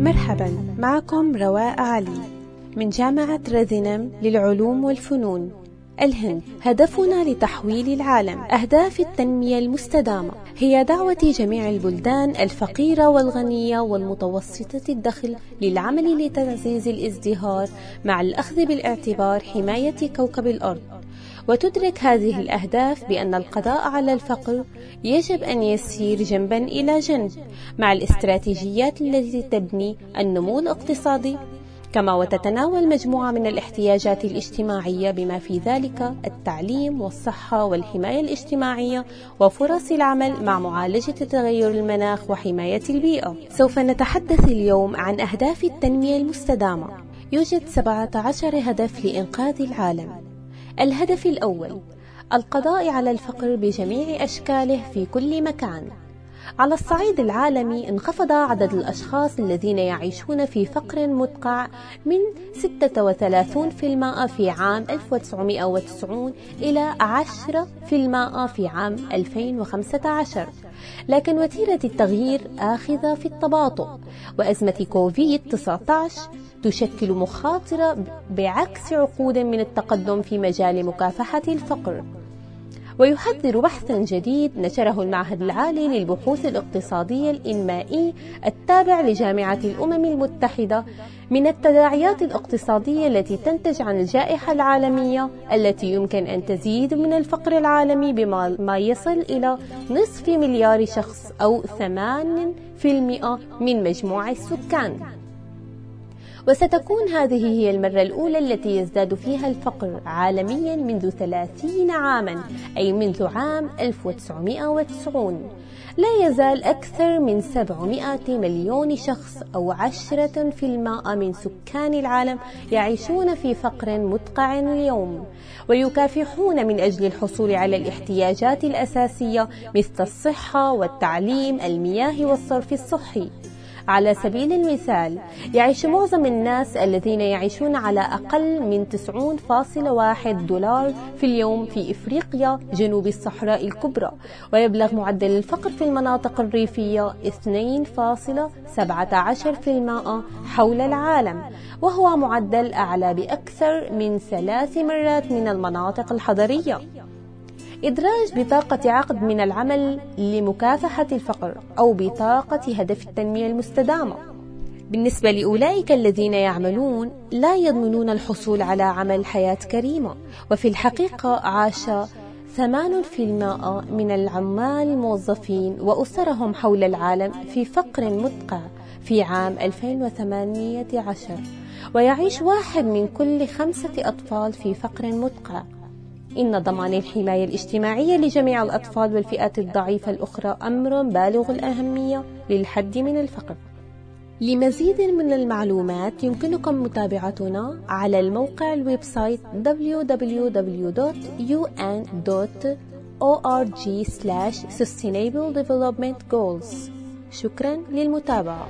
مرحبا معكم رواء علي من جامعة رذنم للعلوم والفنون. الهند هدفنا لتحويل العالم أهداف التنمية المستدامة. هي دعوة جميع البلدان الفقيرة والغنية والمتوسطة الدخل للعمل لتعزيز الازدهار مع الأخذ بالإعتبار حماية كوكب الأرض. وتدرك هذه الأهداف بأن القضاء على الفقر يجب أن يسير جنبا إلى جنب مع الاستراتيجيات التي تبني النمو الاقتصادي كما وتتناول مجموعة من الاحتياجات الاجتماعية بما في ذلك التعليم والصحة والحماية الاجتماعية وفرص العمل مع معالجة تغير المناخ وحماية البيئة. سوف نتحدث اليوم عن أهداف التنمية المستدامة. يوجد 17 هدف لإنقاذ العالم. الهدف الأول القضاء على الفقر بجميع أشكاله في كل مكان. على الصعيد العالمي انخفض عدد الأشخاص الذين يعيشون في فقر مدقع من 36% في عام 1990 إلى 10% في عام 2015 لكن وتيرة التغيير آخذة في التباطؤ وأزمة كوفيد 19 تشكل مخاطرة بعكس عقود من التقدم في مجال مكافحة الفقر. ويحذر بحثا جديد نشره المعهد العالي للبحوث الاقتصادية الإنمائي التابع لجامعة الأمم المتحدة من التداعيات الاقتصادية التي تنتج عن الجائحة العالمية التي يمكن أن تزيد من الفقر العالمي بما يصل إلى نصف مليار شخص أو 8% من مجموع السكان. وستكون هذه هي المرة الأولى التي يزداد فيها الفقر عالميا منذ 30 عاما أي منذ عام 1990 لا يزال أكثر من 700 مليون شخص أو 10% من سكان العالم يعيشون في فقر مدقع اليوم. ويكافحون من أجل الحصول على الاحتياجات الأساسية مثل الصحة والتعليم المياه والصرف الصحي. على سبيل المثال يعيش معظم الناس الذين يعيشون على أقل من 90.1 دولار في اليوم في إفريقيا جنوب الصحراء الكبرى ويبلغ معدل الفقر في المناطق الريفية 2.17% حول العالم وهو معدل أعلى بأكثر من ثلاث مرات من المناطق الحضرية. إدراج بطاقة عقد من العمل لمكافحة الفقر أو بطاقة هدف التنمية المستدامة. بالنسبة لأولئك الذين يعملون لا يضمنون الحصول على عمل حياة كريمة، وفي الحقيقة عاش 8% من العمال الموظفين وأسرهم حول العالم في فقر مدقع في عام 2018 ويعيش واحد من كل خمسة أطفال في فقر مدقع. إن ضمان الحماية الاجتماعية لجميع الأطفال والفئات الضعيفة الأخرى أمر بالغ الأهمية للحد من الفقر. لمزيد من المعلومات يمكنكم متابعتنا على الموقع ال website www.un.org/sustainable development goals. شكرا للمتابعة.